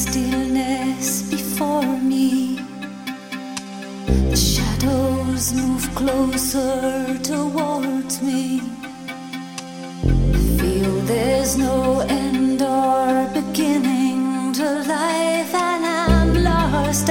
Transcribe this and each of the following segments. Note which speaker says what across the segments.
Speaker 1: stillness before me. The shadows move closer towards me. I feel there's no end or beginning to life, and I'm lost.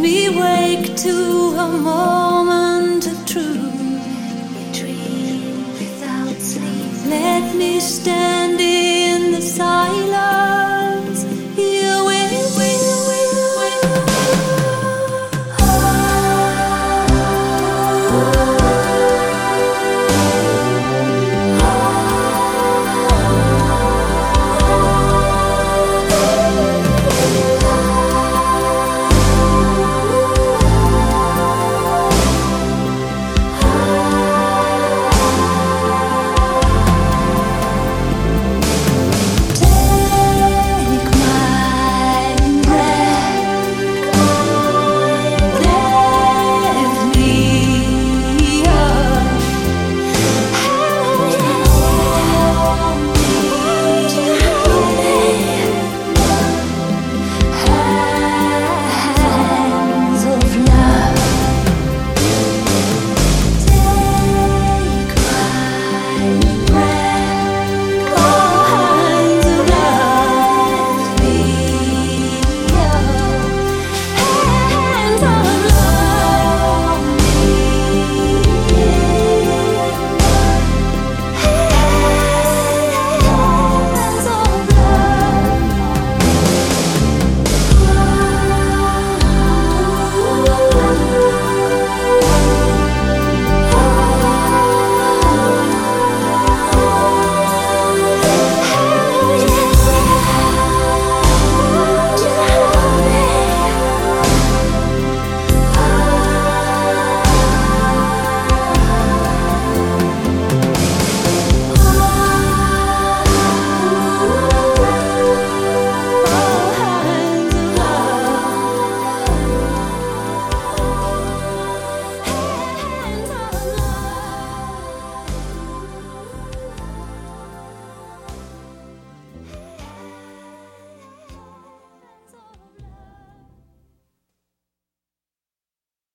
Speaker 1: me wake to a moment of truth. Let me stand in.